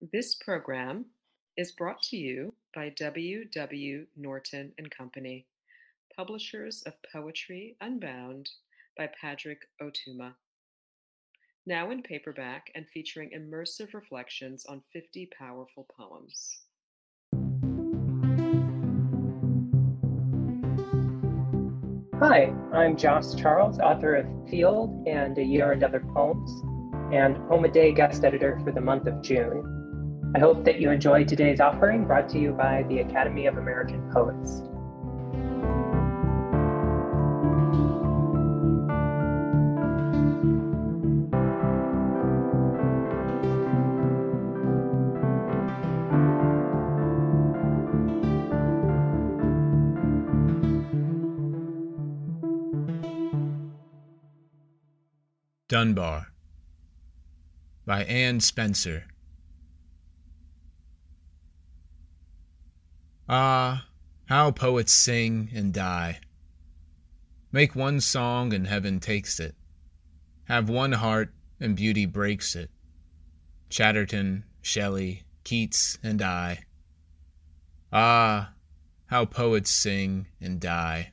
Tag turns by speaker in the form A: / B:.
A: This program is brought to you by W. W. Norton and Company, publishers of Poetry Unbound by Padraig Ó Tuama. Now in paperback and featuring immersive reflections on 50 powerful poems.
B: Hi, I'm Jos Charles, author of feeld and A Year and Other Poems, and Poem a Day guest editor for the month of June. I hope that you enjoy today's offering brought to you by the Academy of American Poets.
C: Dunbar by Anne Spencer. Ah, how poets sing and die. Make one song and heaven takes it. Have one heart and beauty breaks it. Chatterton, Shelley, Keats, and I. Ah, how poets sing and die.